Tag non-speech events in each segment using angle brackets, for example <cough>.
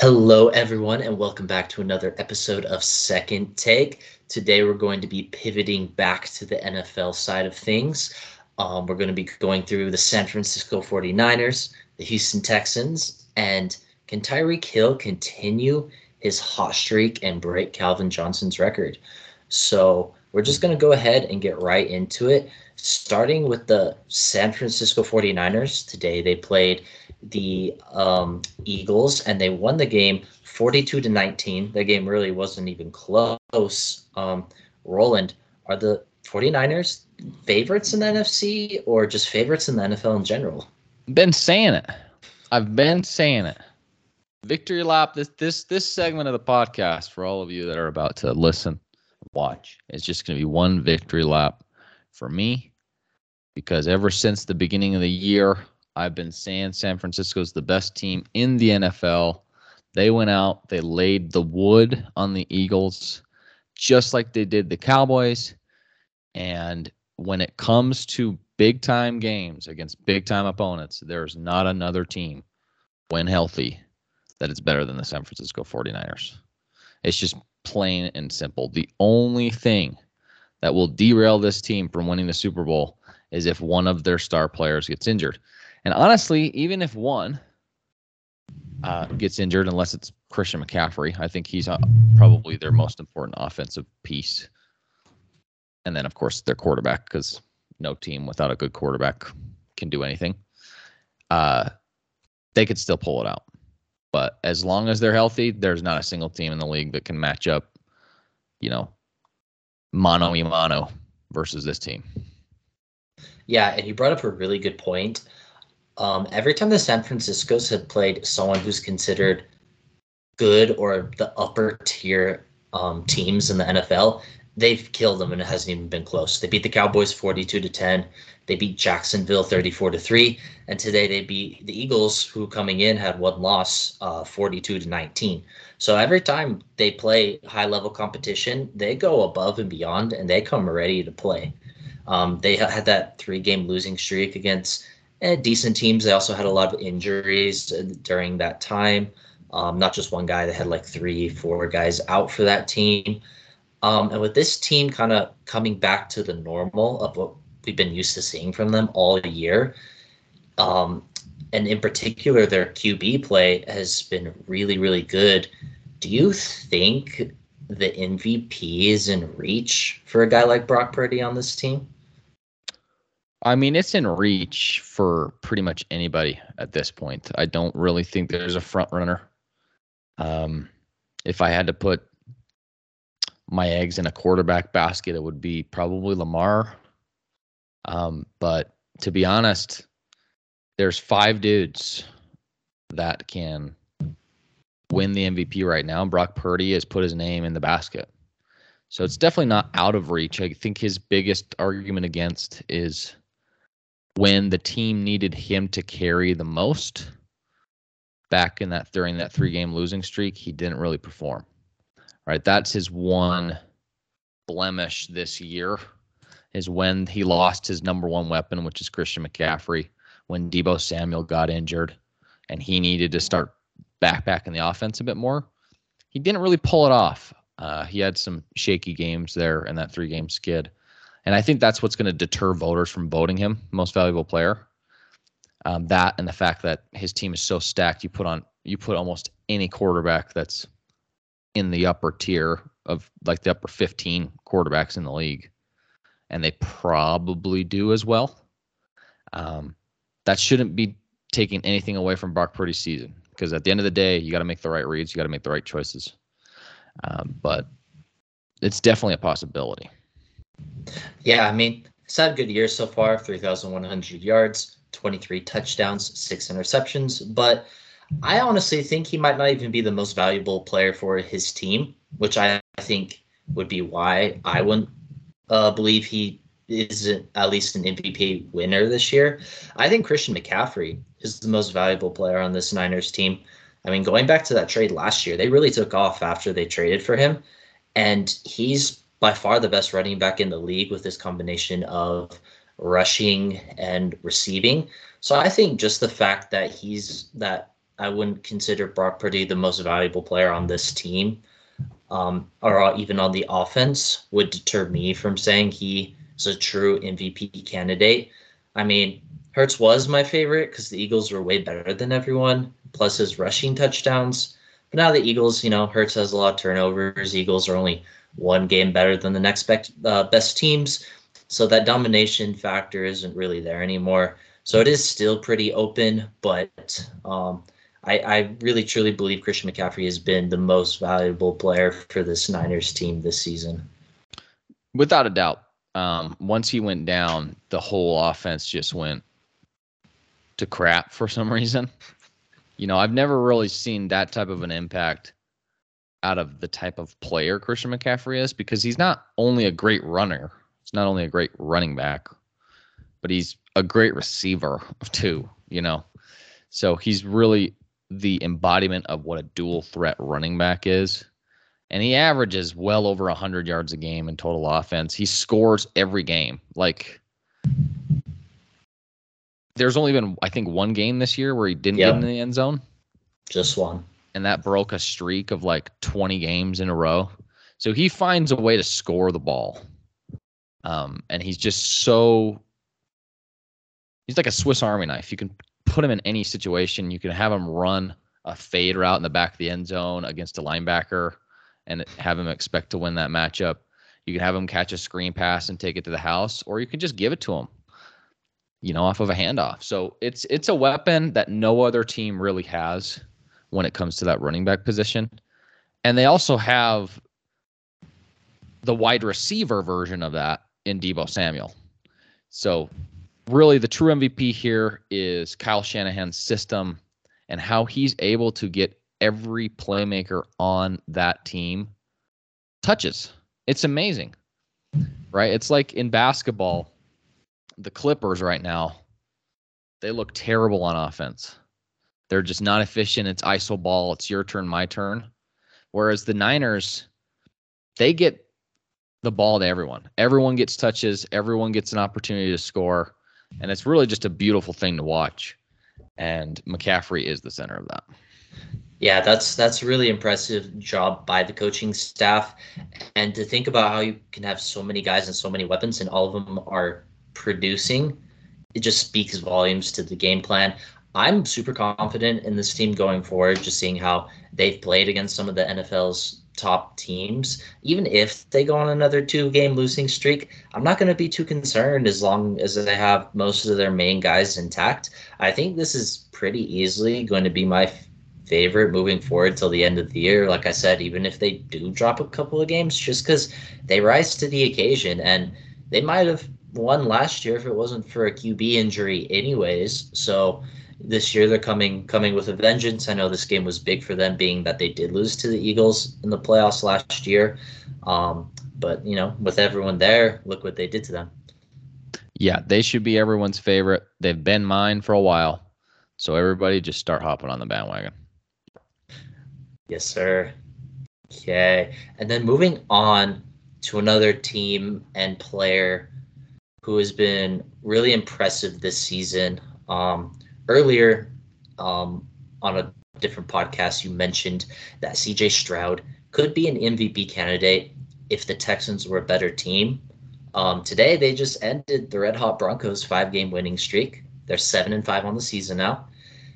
Hello, everyone, and welcome back to another episode of Second Take. Today, we're going to be pivoting back to the NFL side of things. Um, we're going to be going through the San Francisco 49ers, the Houston Texans, and can Tyreek Hill continue his hot streak and break Calvin Johnson's record? So, we're just going to go ahead and get right into it. Starting with the San Francisco 49ers, today they played the um, Eagles and they won the game 42 to 19. The game really wasn't even close. Um, Rowland, are the 49ers favorites in the NFC or just favorites in the NFL in general? Been saying it. I've been saying it. Victory lap. This this this segment of the podcast for all of you that are about to listen, watch. It's just going to be one victory lap for me because ever since the beginning of the year, I've been saying San Francisco is the best team in the NFL. They went out, they laid the wood on the Eagles, just like they did the Cowboys. And when it comes to big time games against big time opponents, there's not another team, when healthy, that is better than the San Francisco 49ers. It's just plain and simple. The only thing that will derail this team from winning the Super Bowl is if one of their star players gets injured. And honestly, even if one uh, gets injured, unless it's Christian McCaffrey, I think he's uh, probably their most important offensive piece. And then, of course, their quarterback, because no team without a good quarterback can do anything. Uh, they could still pull it out. But as long as they're healthy, there's not a single team in the league that can match up, you know, mano a mano versus this team. Yeah, and you brought up a really good point. Um, every time the San Francisco's had played someone who's considered good or the upper tier um, teams in the NFL, they've killed them and it hasn't even been close. They beat the Cowboys 42 to 10. They beat Jacksonville 34 to 3. And today they beat the Eagles, who coming in had one loss, uh, 42 to 19. So every time they play high level competition, they go above and beyond and they come ready to play. Um, they had that three game losing streak against eh, decent teams. They also had a lot of injuries uh, during that time. Um, not just one guy, they had like three, four guys out for that team. Um, and with this team kind of coming back to the normal of what we've been used to seeing from them all year, um, and in particular, their QB play has been really, really good. Do you think the MVP is in reach for a guy like Brock Purdy on this team? I mean, it's in reach for pretty much anybody at this point. I don't really think there's a front runner. Um, if I had to put my eggs in a quarterback basket, it would be probably Lamar. Um, but to be honest, there's five dudes that can win the MVP right now. Brock Purdy has put his name in the basket. So it's definitely not out of reach. I think his biggest argument against is when the team needed him to carry the most back in that during that three game losing streak, he didn't really perform. Right, that's his one blemish this year is when he lost his number one weapon, which is Christian McCaffrey, when Deebo Samuel got injured and he needed to start back back in the offense a bit more. He didn't really pull it off. Uh, he had some shaky games there in that three game skid. And I think that's what's going to deter voters from voting him most valuable player. Um, that and the fact that his team is so stacked, you put on you put almost any quarterback that's in the upper tier of like the upper 15 quarterbacks in the league, and they probably do as well. Um, that shouldn't be taking anything away from Brock Purdy's season because at the end of the day, you got to make the right reads, you got to make the right choices. Um, but it's definitely a possibility. Yeah, I mean, he's had a good year so far 3,100 yards, 23 touchdowns, six interceptions. But I honestly think he might not even be the most valuable player for his team, which I think would be why I wouldn't uh, believe he isn't at least an MVP winner this year. I think Christian McCaffrey is the most valuable player on this Niners team. I mean, going back to that trade last year, they really took off after they traded for him. And he's by far the best running back in the league with this combination of rushing and receiving. So I think just the fact that he's that I wouldn't consider Brock Purdy the most valuable player on this team, um, or even on the offense, would deter me from saying he is a true MVP candidate. I mean, Hurts was my favorite because the Eagles were way better than everyone, plus his rushing touchdowns. But now the Eagles, you know, Hurts has a lot of turnovers. Eagles are only one game better than the next best, uh, best teams. So that domination factor isn't really there anymore. So it is still pretty open, but um, I, I, really truly believe Christian McCaffrey has been the most valuable player for this Niners team this season. Without a doubt. Um, once he went down, the whole offense just went to crap for some <laughs> reason. You know, I've never really seen that type of an impact out of the type of player Christian McCaffrey is because he's not only a great runner, he's not only a great running back, but he's a great receiver <laughs> too, you know. So he's really the embodiment of what a dual threat running back is. And he averages well over 100 yards a game in total offense. He scores every game. Like there's only been I think one game this year where he didn't get in the end zone. Just one. And that broke a streak of like 20 games in a row. So he finds a way to score the ball. Um, and he's just so he's like a Swiss Army knife. You can put him in any situation. You can have him run a fade route in the back of the end zone against a linebacker and have him expect to win that matchup. You can have him catch a screen pass and take it to the house, or you can just give it to him you know, off of a handoff. So it's it's a weapon that no other team really has when it comes to that running back position. And they also have the wide receiver version of that in Deebo Samuel. So really the true MVP here is Kyle Shanahan's system and how he's able to get every playmaker on that team touches. It's amazing. Right? It's like in basketball the Clippers right now, they look terrible on offense. They're just not efficient. It's iso ball. It's your turn, my turn. Whereas the Niners, they get the ball to everyone. Everyone gets touches. Everyone gets an opportunity to score, and it's really just a beautiful thing to watch. And McCaffrey is the center of that. Yeah, that's that's a really impressive job by the coaching staff, and to think about how you can have so many guys and so many weapons, and all of them are producing, it just speaks volumes to the game plan. I'm super confident in this team going forward, just seeing how they've played against some of the NFL's top teams. Even if they go on another two game losing streak, I'm not going to be too concerned as long as they have most of their main guys intact. I think this is pretty easily going to be my favorite moving forward till the end of the year. Like I said, even if they do drop a couple of games, just because they rise to the occasion and they might have won last year if it wasn't for a QB injury, anyways. So this year they're coming coming with a vengeance. I know this game was big for them, being that they did lose to the Eagles in the playoffs last year. Um, but you know, with everyone there, look what they did to them. Yeah, they should be everyone's favorite. They've been mine for a while. So everybody just start hopping on the bandwagon. Yes, sir. Okay. And then moving on to another team and player who has been really impressive this season. Um, earlier um, on a different podcast, you mentioned that CJ Stroud could be an MVP candidate if the Texans were a better team. Um, today, they just ended the Red Hot Broncos' five game winning streak. They're seven and five on the season now.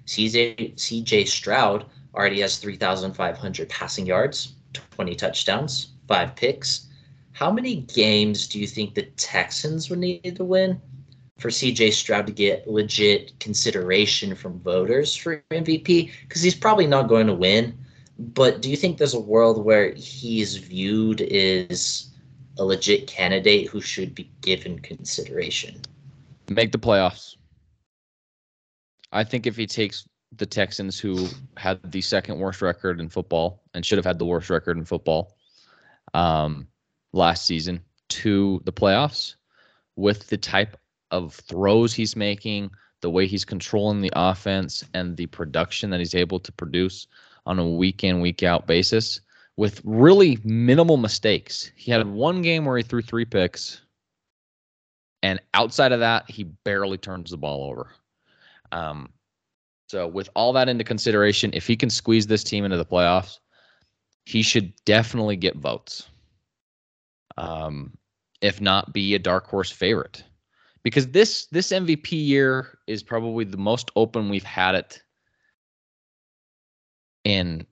CJ, CJ Stroud already has 3,500 passing yards, 20 touchdowns, five picks. How many games do you think the Texans would need to win for CJ Stroud to get legit consideration from voters for MVP? Because he's probably not going to win. But do you think there's a world where he's viewed as a legit candidate who should be given consideration? Make the playoffs. I think if he takes the Texans, who had the second worst record in football and should have had the worst record in football, um, last season to the playoffs with the type of throws he's making, the way he's controlling the offense, and the production that he's able to produce on a week in, week out basis with really minimal mistakes. He had one game where he threw three picks, and outside of that, he barely turns the ball over. Um, So, with all that into consideration, if he can squeeze this team into the playoffs, he should definitely get votes. Um, if not, be a dark horse favorite, because this this MVP year is probably the most open we've had it in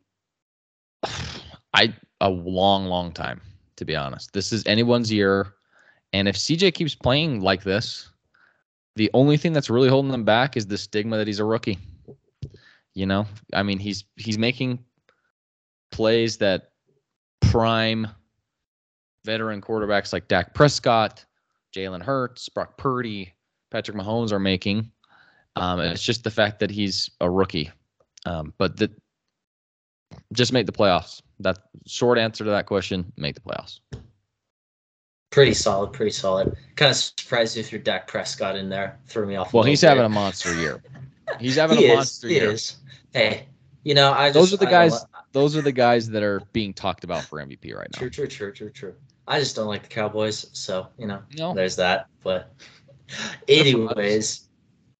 <sighs> I a long, long time. To be honest, this is anyone's year, and if CJ keeps playing like this, the only thing that's really holding them back is the stigma that he's a rookie. You know, I mean, he's he's making plays that prime veteran quarterbacks like Dak Prescott, Jalen Hurts, Brock Purdy, Patrick Mahomes are making. Um, it's just the fact that he's a rookie. Um, but the, just make the playoffs. That short answer to that question: make the playoffs. Pretty solid, pretty solid. Kind of surprised you threw Dak Prescott in there. Threw me off. Well, <laughs> he's having a monster year. He's having he a is, monster he year. Is. Hey, you know, I just, those are the guys. Those are the guys that are being talked about for MVP right now. True, true, true, true, true. I just don't like the Cowboys, so you know, no. there's that. But <laughs> anyways,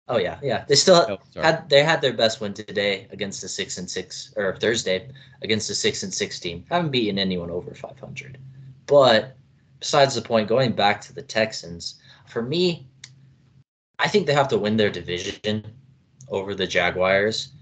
oh yeah, yeah, they still oh, had they had their best win today against the six and six or Thursday against the six and six team. Haven't beaten anyone over 500. But besides the point, going back to the Texans, for me, I think they have to win their division over the Jaguars.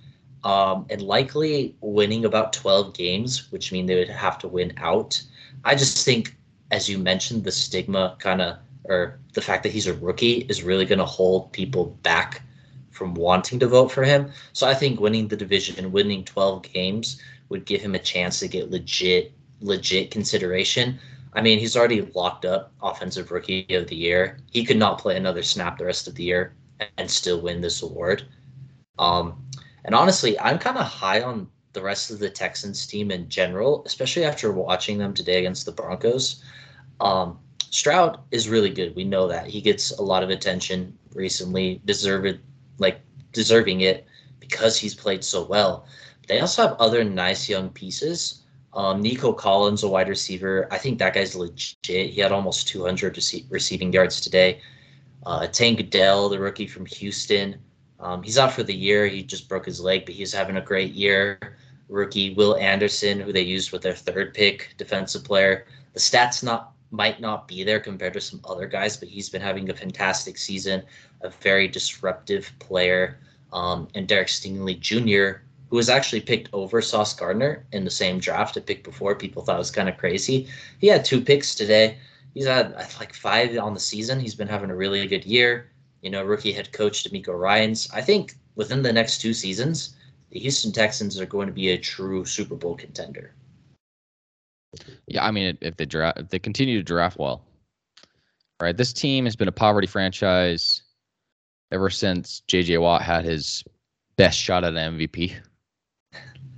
Um, and likely winning about 12 games, which mean they would have to win out. I just think as you mentioned, the stigma kind of, or the fact that he's a rookie is really going to hold people back from wanting to vote for him. So I think winning the division and winning 12 games would give him a chance to get legit, legit consideration. I mean, he's already locked up offensive rookie of the year. He could not play another snap the rest of the year and still win this award. Um, and honestly, I'm kind of high on the rest of the Texans team in general, especially after watching them today against the Broncos. Um, Stroud is really good. We know that he gets a lot of attention recently, deserved like deserving it because he's played so well. They also have other nice young pieces. Um, Nico Collins, a wide receiver, I think that guy's legit. He had almost 200 rece- receiving yards today. Uh, Tank Dell, the rookie from Houston, um, he's out for the year. He just broke his leg, but he's having a great year. Rookie Will Anderson, who they used with their third pick defensive player. The stats not might not be there compared to some other guys, but he's been having a fantastic season, a very disruptive player. Um, and Derek Stingley Jr., who was actually picked over Sauce Gardner in the same draft, a pick before. People thought was kind of crazy. He had two picks today. He's had like five on the season. He's been having a really good year. You know, rookie head coach DeMeco Ryans. I think within the next two seasons, the Houston Texans are going to be a true Super Bowl contender. Yeah, I mean, if they draft, if they continue to draft well, right? This team has been a poverty franchise ever since J.J. Watt had his best shot at an MVP.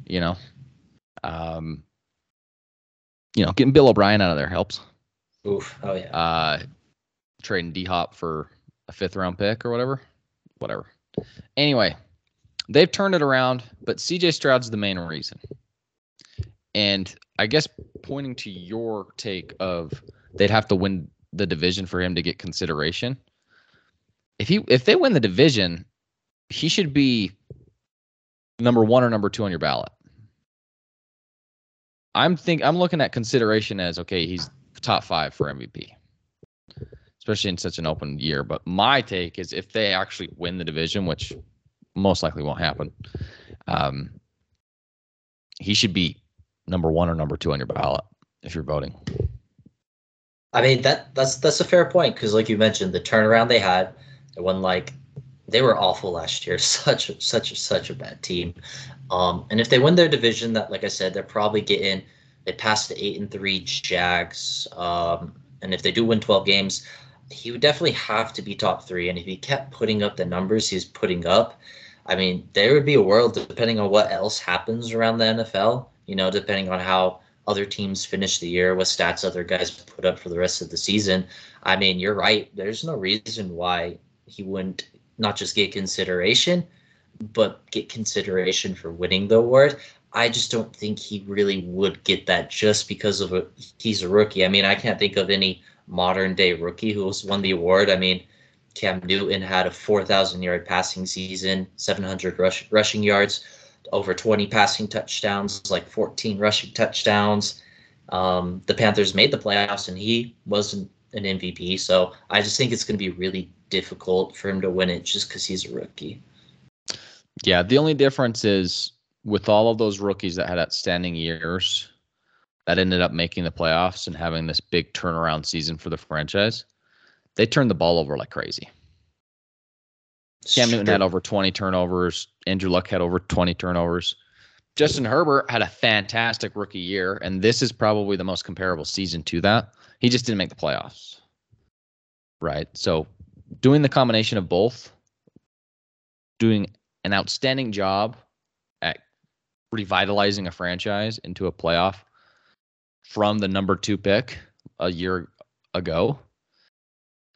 You know, um, you know, getting Bill O'Brien out of there helps. Oof! Oh yeah. Uh, trading D Hop for a fifth round pick or whatever, whatever. Anyway, they've turned it around, but CJ Stroud's the main reason. And I guess pointing to your take of they'd have to win the division for him to get consideration. If he if they win the division, he should be number one or number two on your ballot. I'm think I'm looking at consideration as okay, he's top five for MVP, especially in such an open year. But my take is if they actually win the division, which most likely won't happen, um, he should be number one or number two on your ballot if you're voting. I mean that that's that's a fair point because, like you mentioned, the turnaround they had, when like they were awful last year, <laughs> such such such a bad team. Um, and if they win their division, that like I said, they're probably getting they passed the eight and three Jags. Um, and if they do win twelve games, he would definitely have to be top three. And if he kept putting up the numbers he's putting up, I mean, there would be a world depending on what else happens around the NFL you know, depending on how other teams finish the year, what stats other guys put up for the rest of the season. I mean, you're right. There's no reason why he wouldn't not just get consideration, but get consideration for winning the award. I just don't think he really would get that just because of a, he's a rookie. I mean, I can't think of any modern day rookie who's won the award. I mean, Cam Newton had a 4,000 yard passing season, 700 rush, rushing yards, over 20 passing touchdowns, like 14 rushing touchdowns. Um, the Panthers made the playoffs and he wasn't an MVP. So I just think it's going to be really difficult for him to win it just because he's a rookie. Yeah, the only difference is with all of those rookies that had outstanding years that ended up making the playoffs and having this big turnaround season for the franchise, they turned the ball over like crazy. Cam Newton had over 20 turnovers. Andrew Luck had over 20 turnovers. Justin Herbert had a fantastic rookie year, and this is probably the most comparable season to that. He just didn't make the playoffs. Right. So, doing the combination of both, doing an outstanding job at revitalizing a franchise into a playoff from the number two pick a year ago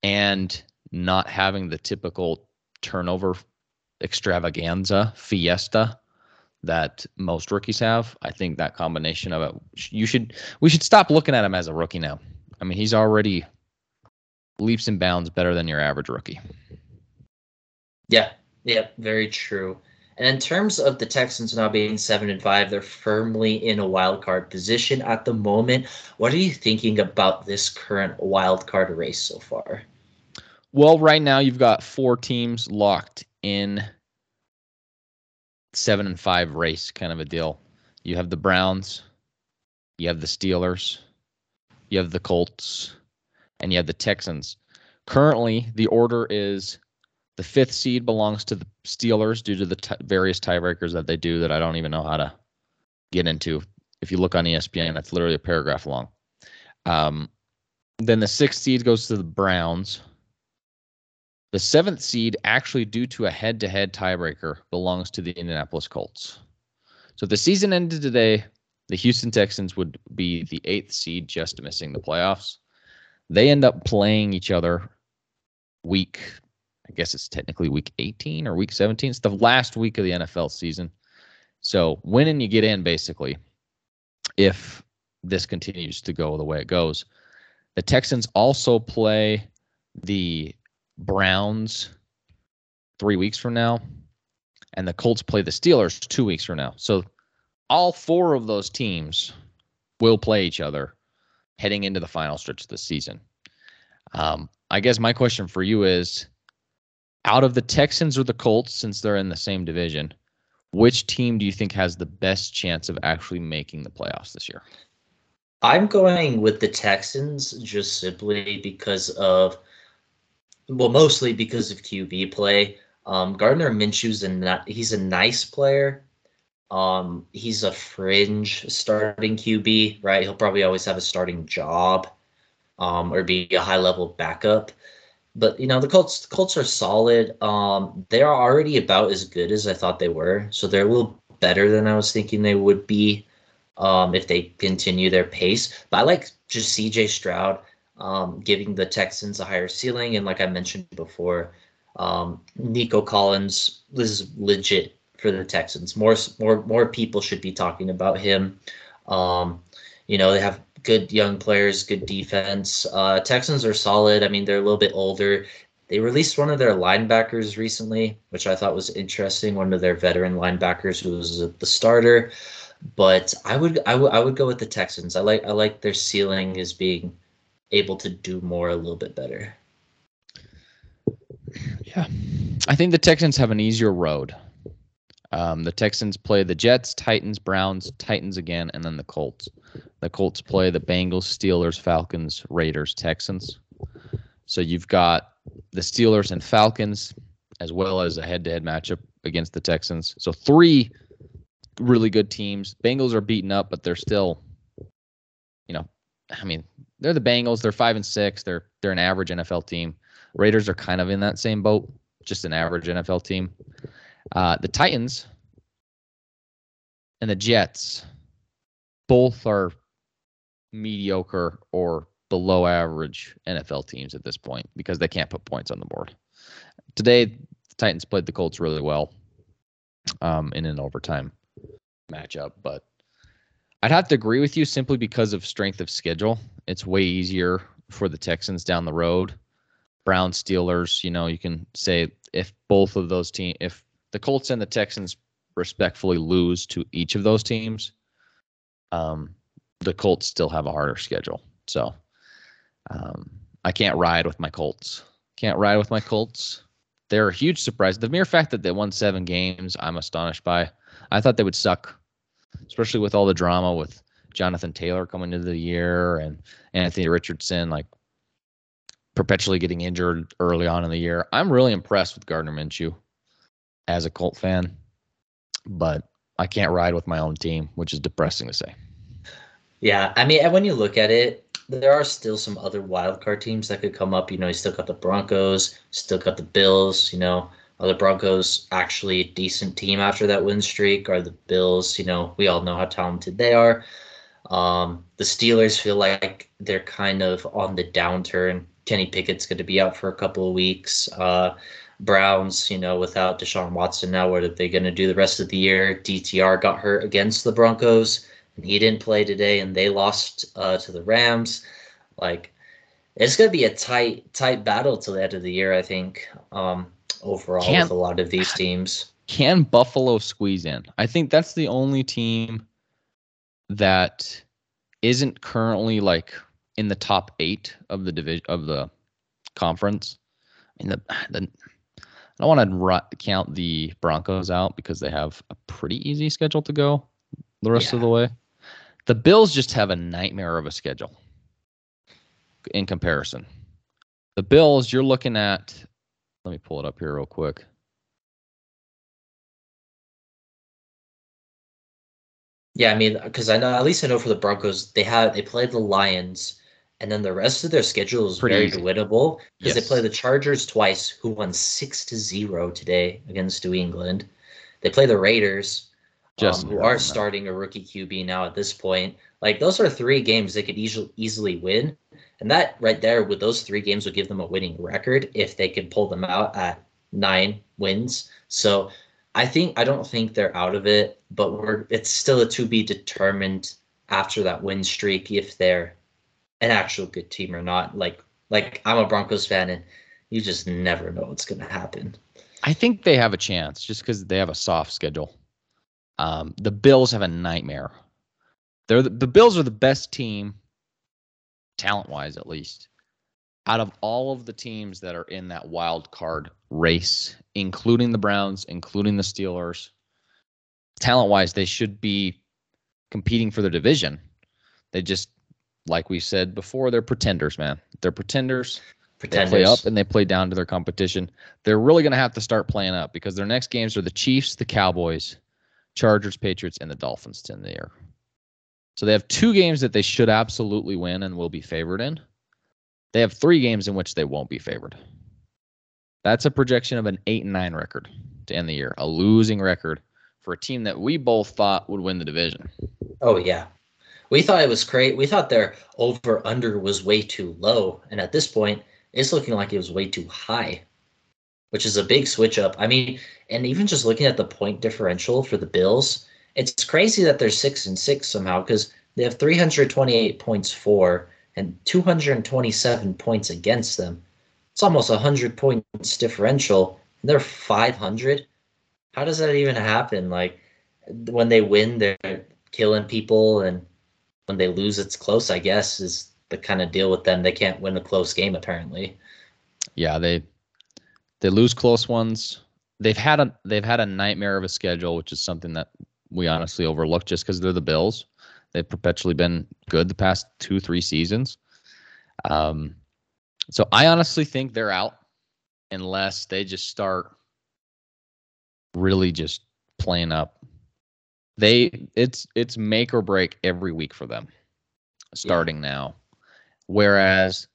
and not having the typical turnover extravaganza fiesta that most rookies have. I think that combination of it, you should, we should stop looking at him as a rookie now. I mean, he's already leaps and bounds better than your average rookie. Yeah, yeah, very true. And in terms of the Texans now being seven and five, they're firmly in a wild card position at the moment. What are you thinking about this current wild card race so far? Well, right now you've got four teams locked in seven and five race kind of a deal. You have the Browns, you have the Steelers, you have the Colts, and you have the Texans. Currently, the order is the fifth seed belongs to the Steelers due to the t- various tiebreakers that they do that I don't even know how to get into. If you look on ESPN, that's literally a paragraph long. Um, then the sixth seed goes to the Browns. The seventh seed, actually due to a head-to-head tiebreaker, belongs to the Indianapolis Colts. So if the season ended today, the Houston Texans would be the eighth seed, just missing the playoffs. They end up playing each other week I guess it's technically week 18 or week 17. It's the last week of the NFL season. So winning you get in basically if this continues to go the way it goes. The Texans also play the Browns three weeks from now, and the Colts play the Steelers two weeks from now. So all four of those teams will play each other heading into the final stretch of the season. Um, I guess my question for you is out of the Texans or the Colts, since they're in the same division, which team do you think has the best chance of actually making the playoffs this year? I'm going with the Texans just simply because of, well, mostly because of QB play. Um, Gardner Minshew's a he's a nice player. Um, he's a fringe starting QB, right? He'll probably always have a starting job, um, or be a high level backup but you know the Colts the Colts are solid. Um, they are already about as good as I thought they were, so they're a little better than I was thinking they would be um, if they continue their pace. But I like just C.J. Stroud um, giving the Texans a higher ceiling, and like I mentioned before, um, Nico Collins is legit for the Texans. More more more people should be talking about him. Um, you know they have good young players, good defense. Uh, Texans are solid. I mean, they're a little bit older. They released one of their linebackers recently, which I thought was interesting. One of their veteran linebackers who was the starter. But I would I would I would go with the Texans. I like I like their ceiling is being able to do more a little bit better. Yeah. I think the Texans have an easier road. Um, the Texans play the Jets, Titans, Browns, Titans again, and then the Colts. The Colts play the Bengals, Steelers, Falcons, Raiders, Texans. So you've got the Steelers and Falcons, as well as a head-to-head matchup against the Texans. So three really good teams. Bengals are beaten up, but they're still, you know, I mean, they're the Bengals. They're five and six. They're they're an average NFL team. Raiders are kind of in that same boat, just an average NFL team. Uh, the Titans and the Jets both are mediocre or below average NFL teams at this point because they can't put points on the board. Today, the Titans played the Colts really well um, in an overtime matchup, but I'd have to agree with you simply because of strength of schedule. It's way easier for the Texans down the road. Brown Steelers, you know, you can say if both of those teams, if the Colts and the Texans respectfully lose to each of those teams, um, the Colts still have a harder schedule. So um, I can't ride with my Colts. Can't ride with my Colts. They're a huge surprise. The mere fact that they won seven games, I'm astonished by. I thought they would suck, especially with all the drama with Jonathan Taylor coming into the year and Anthony Richardson like perpetually getting injured early on in the year. I'm really impressed with Gardner Minshew as a Colt fan, but I can't ride with my own team, which is depressing to say. Yeah, I mean, when you look at it, there are still some other wild card teams that could come up. You know, you still got the Broncos, still got the Bills. You know, are the Broncos actually a decent team after that win streak? Are the Bills? You know, we all know how talented they are. Um, the Steelers feel like they're kind of on the downturn. Kenny Pickett's going to be out for a couple of weeks. Uh, Browns, you know, without Deshaun Watson now, what are they going to do the rest of the year? DTR got hurt against the Broncos, and he didn't play today, and they lost uh, to the Rams. Like, it's going to be a tight, tight battle till the end of the year, I think, um, overall, can, with a lot of these teams. Can Buffalo squeeze in? I think that's the only team that isn't currently like in the top eight of the division of the conference. I mean, the, the I don't want to count the Broncos out because they have a pretty easy schedule to go the rest yeah. of the way. The Bills just have a nightmare of a schedule in comparison. The Bills, you're looking at, let me pull it up here real quick. Yeah, I mean, because I know at least I know for the Broncos, they have they play the Lions, and then the rest of their schedule is Pretty very easy. winnable because yes. they play the Chargers twice, who won six to zero today against New England. They play the Raiders, um, who are starting a rookie QB now at this point. Like those are three games they could easily easily win, and that right there with those three games would give them a winning record if they could pull them out at nine wins. So I think I don't think they're out of it, but we're it's still a to be determined after that win streak if they're an actual good team or not. Like like I'm a Broncos fan and you just never know what's going to happen. I think they have a chance just because they have a soft schedule. Um, the Bills have a nightmare. They're the, the Bills are the best team, talent wise at least, out of all of the teams that are in that wild card race, including the Browns, including the Steelers. Talent wise, they should be competing for the division. They just, like we said before, they're pretenders, man. They're pretenders. Pretenders. They play up and they play down to their competition. They're really going to have to start playing up because their next games are the Chiefs, the Cowboys, Chargers, Patriots, and the Dolphins in the year. So they have two games that they should absolutely win and will be favored in. They have three games in which they won't be favored. That's a projection of an eight and nine record to end the year, a losing record for a team that we both thought would win the division. Oh yeah, we thought it was great. We thought their over under was way too low, and at this point, it's looking like it was way too high, which is a big switch up. I mean, and even just looking at the point differential for the Bills, it's crazy that they're six and six somehow because they have 328 points for and 227 points against them. It's almost 100 points differential, and they're 500. How does that even happen? Like, when they win, they're killing people, and when they lose, it's close, I guess, is the kind of deal with them. They can't win a close game, apparently. Yeah, they they lose close ones. They've had a they've had a nightmare of a schedule, which is something that we honestly overlook just because they're the Bills. They've perpetually been good the past two, three seasons. Um, so I honestly think they're out unless they just start really just playing up. They it's it's make or break every week for them starting now. Whereas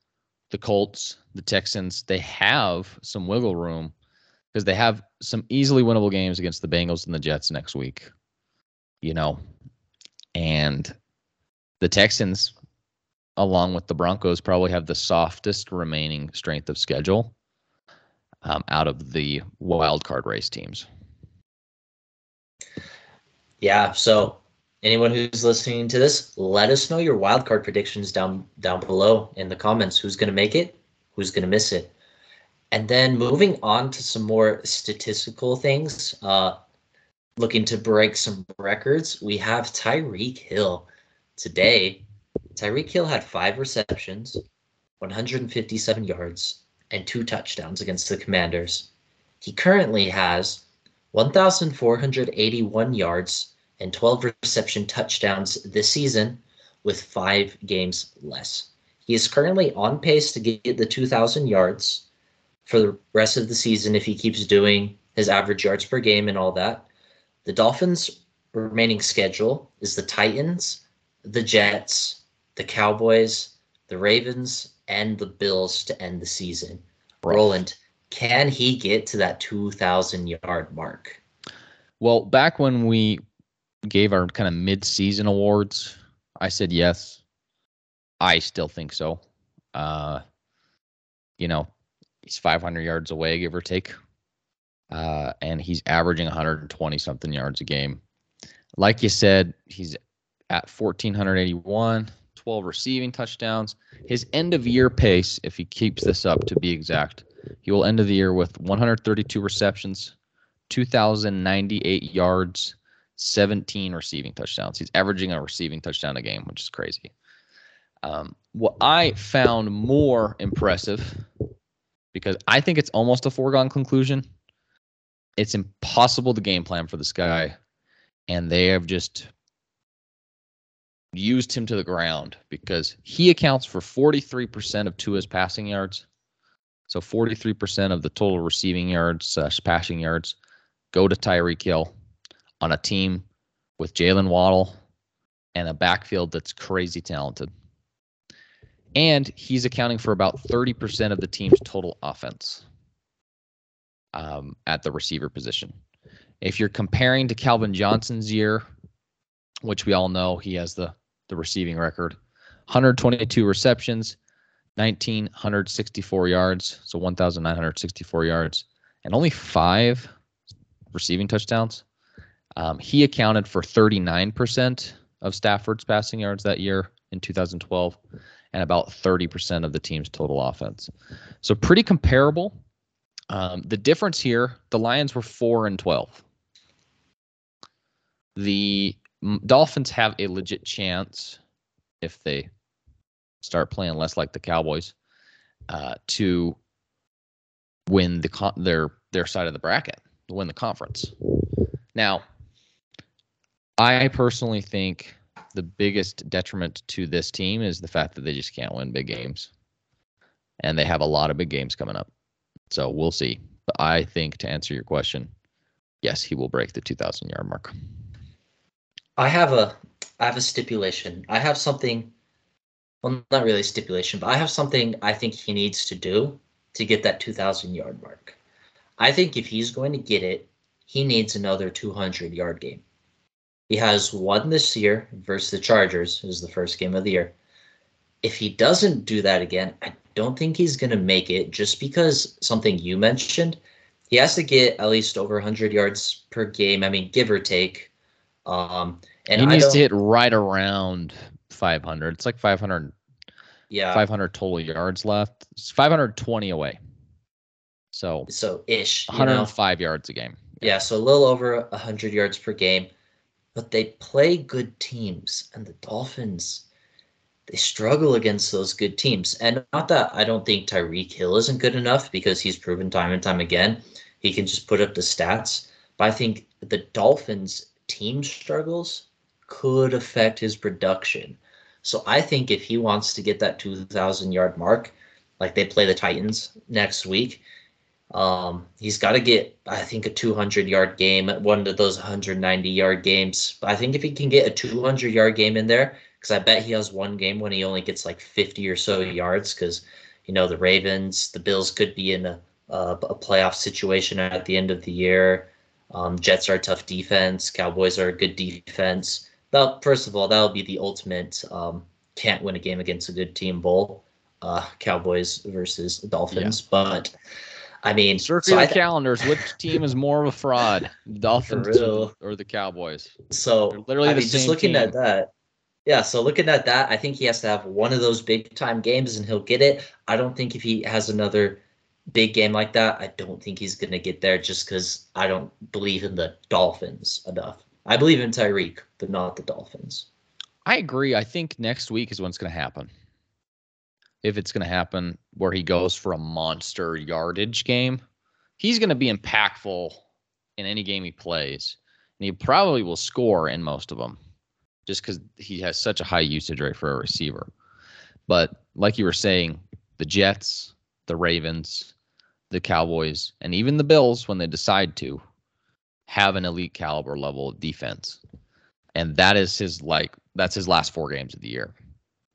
the Colts, the Texans, they have some wiggle room because they have some easily winnable games against the Bengals and the Jets next week. You know, and the Texans, along with the Broncos, probably have the softest remaining strength of schedule um, out of the wild card race teams. Yeah. So anyone who's listening to this, let us know your wild card predictions down down below in the comments. Who's going to make it? Who's going to miss it? And then moving on to some more statistical things, uh, looking to break some records, we have Tyreek Hill. Today, Tyreek Hill had five receptions, 157 yards, and two touchdowns against the Commanders. He currently has 1,481 yards and 12 reception touchdowns this season with five games less. He is currently on pace to get the 2,000 yards for the rest of the season if he keeps doing his average yards per game and all that. The Dolphins' remaining schedule is the Titans, the Jets, the Cowboys, the Ravens, and the Bills to end the season. Rough. Rowland, can he get to that 2,000 yard mark? Well, back when we gave our kind of mid season awards, I said yes. I still think so. Uh, you know, he's 500 yards away, give or take. Uh, and he's averaging 120 something yards a game. Like you said, he's at 1,481, 12 receiving touchdowns. His end of year pace, if he keeps this up to be exact, he will end of the year with 132 receptions, 2,098 yards, 17 receiving touchdowns. He's averaging a receiving touchdown a game, which is crazy. Um, what I found more impressive, because I think it's almost a foregone conclusion, it's impossible to game plan for this guy, and they have just used him to the ground because he accounts for 43% of Tua's passing yards. So 43% of the total receiving yards, passing yards, go to Tyreek Hill on a team with Jaylen Waddle and a backfield that's crazy talented. And he's accounting for about 30% of the team's total offense um, at the receiver position. If you're comparing to Calvin Johnson's year, which we all know he has the, the receiving record, 122 receptions, 1,964 yards, so 1,964 yards, and only five receiving touchdowns. Um, he accounted for 39% of Stafford's passing yards that year in 2012 and about 30% of the team's total offense. So pretty comparable. Um, the difference here, the Lions were 4 and 12. The Dolphins have a legit chance if they start playing less like the Cowboys uh, to win the con- their their side of the bracket, win the conference. Now, I personally think the biggest detriment to this team is the fact that they just can't win big games, and they have a lot of big games coming up. So we'll see. But I think to answer your question, yes, he will break the 2,000 yard mark. I have a I have a stipulation. I have something well, not really stipulation, but I have something I think he needs to do to get that 2,000 yard mark. I think if he's going to get it, he needs another 200 yard game. He has one this year versus the Chargers, is the first game of the year. If he doesn't do that again, I don't think he's going to make it just because something you mentioned. He has to get at least over 100 yards per game. I mean, give or take. Um, and he needs to hit right around 500. It's like 500. Yeah. 500 total yards left. It's 520 away. So so ish. 105 know? yards a game. Yeah. yeah, so a little over 100 yards per game. But they play good teams, and the Dolphins they struggle against those good teams. And not that I don't think Tyreek Hill isn't good enough because he's proven time and time again he can just put up the stats. But I think the Dolphins team struggles could affect his production. So I think if he wants to get that 2,000 yard mark, like they play the Titans next week, um, he's got to get, I think, a 200 yard game, one of those 190 yard games. But I think if he can get a 200 yard game in there, because I bet he has one game when he only gets like 50 or so yards, because, you know, the Ravens, the Bills could be in a, a, a playoff situation at the end of the year. Um, Jets are a tough defense. Cowboys are a good defense that first of all, that'll be the ultimate um, can't win a game against a good team bowl, uh, Cowboys versus Dolphins. Yeah. But I mean, circle so the calendars. Which <laughs> team is more of a fraud, Dolphins or the Cowboys? So They're literally, I mean, just looking team. at that. Yeah, so looking at that, I think he has to have one of those big time games and he'll get it. I don't think if he has another big game like that, I don't think he's going to get there just because I don't believe in the Dolphins enough. I believe in Tyreek, but not the Dolphins. I agree. I think next week is when it's going to happen. If it's going to happen where he goes for a monster yardage game, he's going to be impactful in any game he plays. And he probably will score in most of them just because he has such a high usage rate for a receiver. But like you were saying, the Jets, the Ravens, the Cowboys, and even the Bills, when they decide to, have an elite caliber level of defense. And that is his like that's his last four games of the year.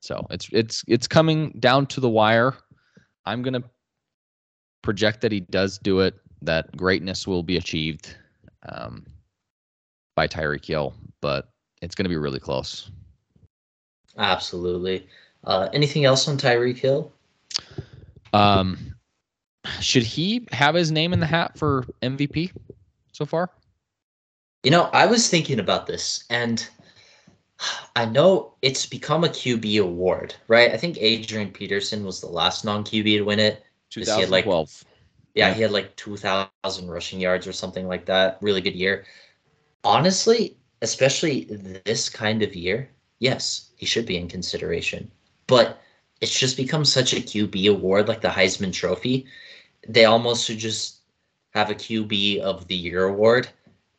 So it's it's it's coming down to the wire. I'm gonna project that he does do it. That greatness will be achieved um, by Tyreek Hill, but it's gonna be really close. Absolutely. Uh, anything else on Tyreek Hill? Um, should he have his name in the hat for MVP so far? You know, I was thinking about this, and I know it's become a QB award, right? I think Adrian Peterson was the last non QB to win it. 2012. Like, yeah, he had like 2,000 rushing yards or something like that. Really good year. Honestly, especially this kind of year, yes, he should be in consideration. But it's just become such a QB award, like the Heisman Trophy. They almost should just have a QB of the year award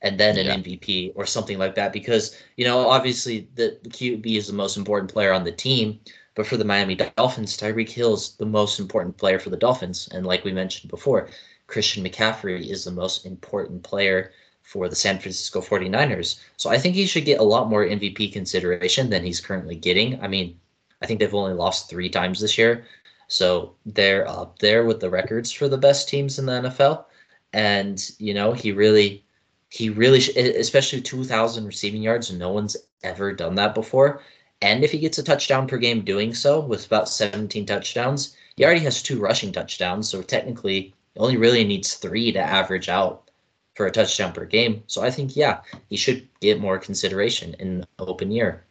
and then an yeah. MVP or something like that. Because, you know, obviously the, the QB is the most important player on the team. But for the Miami Dolphins, Tyreek Hill's the most important player for the Dolphins. And like we mentioned before, Christian McCaffrey is the most important player for the San Francisco 49ers. So I think he should get a lot more MVP consideration than he's currently getting. I mean, I think they've only lost three times this year. So they're up there with the records for the best teams in the NFL. And, you know, he really, he really, especially 2,000 receiving yards, no one's ever done that before. And if he gets a touchdown per game doing so with about 17 touchdowns, he already has two rushing touchdowns. So technically, only really needs three to average out for a touchdown per game. So I think, yeah, he should get more consideration in open year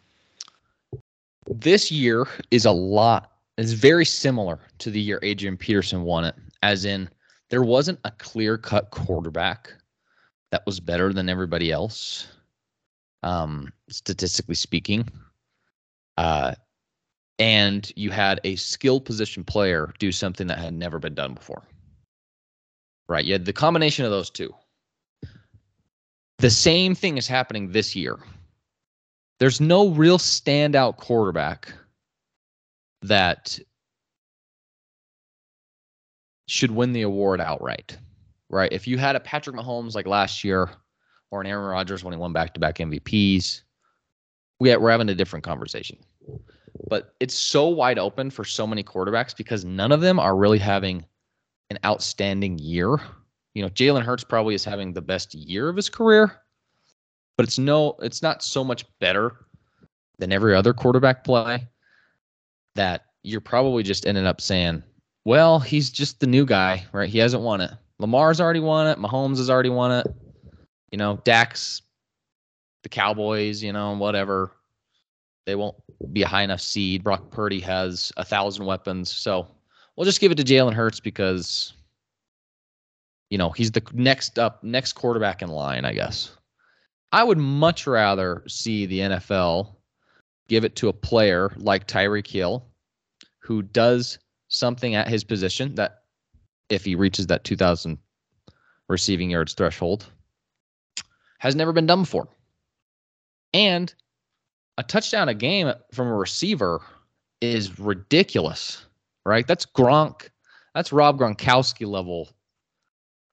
this year is a lot It's very similar to the year Adrian Peterson won it, as in there wasn't a clear cut quarterback that was better than everybody else, um, statistically speaking. Uh, and you had a skill position player do something that had never been done before. Right. You had the combination of those two. The same thing is happening this year there's no real standout quarterback that should win the award outright, right? If you had a Patrick Mahomes like last year or an Aaron Rodgers when he won back to back MVPs, we had, we're having a different conversation. But it's so wide open for so many quarterbacks because none of them are really having an outstanding year. You know, Jalen Hurts probably is having the best year of his career, but it's no, it's not so much better than every other quarterback play that you're probably just ending up saying, well, he's just the new guy, right? He hasn't won it. Lamar's already won it. Mahomes has already won it. You know, Dax, the Cowboys, you know, whatever. They won't be a high enough seed. Brock Purdy has a thousand weapons. So we'll just give it to Jalen Hurts because, you know, he's the next up, next quarterback in line, I guess. I would much rather see the NFL give it to a player like Tyreek Hill, who does something at his position that, if he reaches that 2,000 receiving yards threshold, has never been done before. And a touchdown a game from a receiver is ridiculous, right? That's Gronk. That's Rob Gronkowski level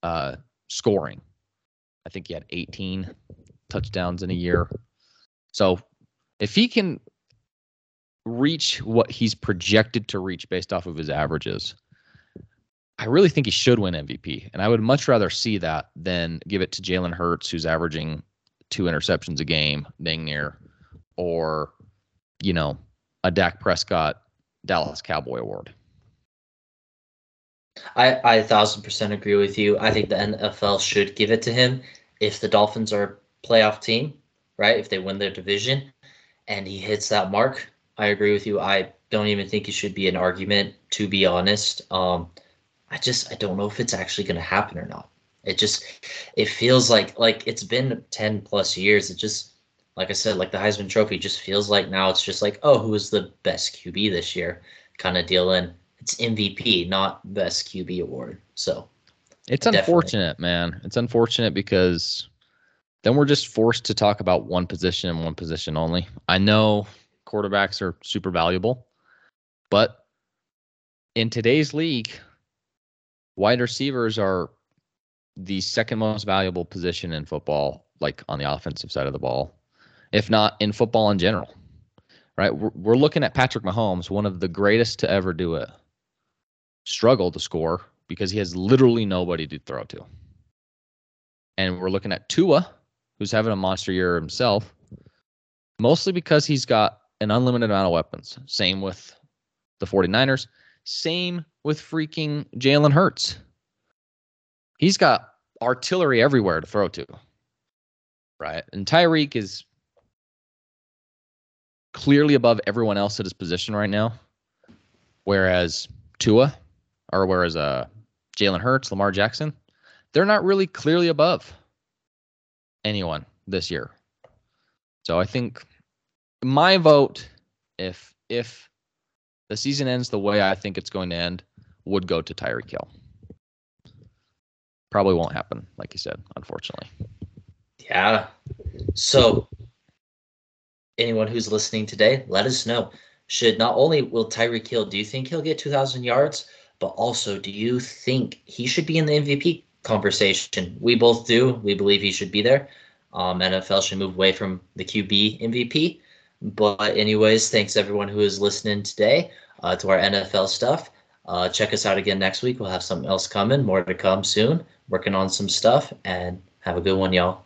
uh, scoring. I think he had 18 touchdowns in a year. So if he can reach what he's projected to reach based off of his averages, I really think he should win MVP. And I would much rather see that than give it to Jalen Hurts, who's averaging two interceptions a game, dang near, or, you know, a Dak Prescott Dallas Cowboy Award. I, I a thousand percent agree with you. I think the NFL should give it to him if the Dolphins are a playoff team, right? If they win their division and he hits that mark, I agree with you. I don't even think it should be an argument, to be honest. Um, I just I don't know if it's actually going to happen or not. It just it feels like like it's been 10 plus years. It just like I said, like the Heisman Trophy just feels like now it's just like, oh, who is the best QB this year kind of deal. And it's MVP, not best QB award. So it's unfortunate, man. It's unfortunate because then we're just forced to talk about one position and one position only. I know quarterbacks are super valuable, but in today's league, wide receivers are the second most valuable position in football, like on the offensive side of the ball, if not in football in general. Right? We're, we're looking at Patrick Mahomes, one of the greatest to ever do it, struggle to score because he has literally nobody to throw to. And we're looking at Tua, who's having a monster year himself, mostly because he's got an unlimited amount of weapons. Same with the 49ers. Same with freaking Jalen Hurts. He's got artillery everywhere to throw to. Right. And Tyreek is clearly above everyone else at his position right now. Whereas Tua, or whereas uh Jalen Hurts, Lamar Jackson, they're not really clearly above anyone this year. So I think my vote, if if the season ends the way I think it's going to end, would go to Tyreek Hill. Probably won't happen, like you said, unfortunately. Yeah. So, anyone who's listening today, let us know. Should not only will Tyreek Hill, do you think he'll get 2,000 yards, but also do you think he should be in the MVP conversation? We both do. We believe he should be there. Um, NFL should move away from the QB MVP. But, anyways, thanks everyone who is listening today uh, to our NFL stuff. Uh, check us out again next week. We'll have something else coming, more to come soon working on some stuff, and have a good one, y'all.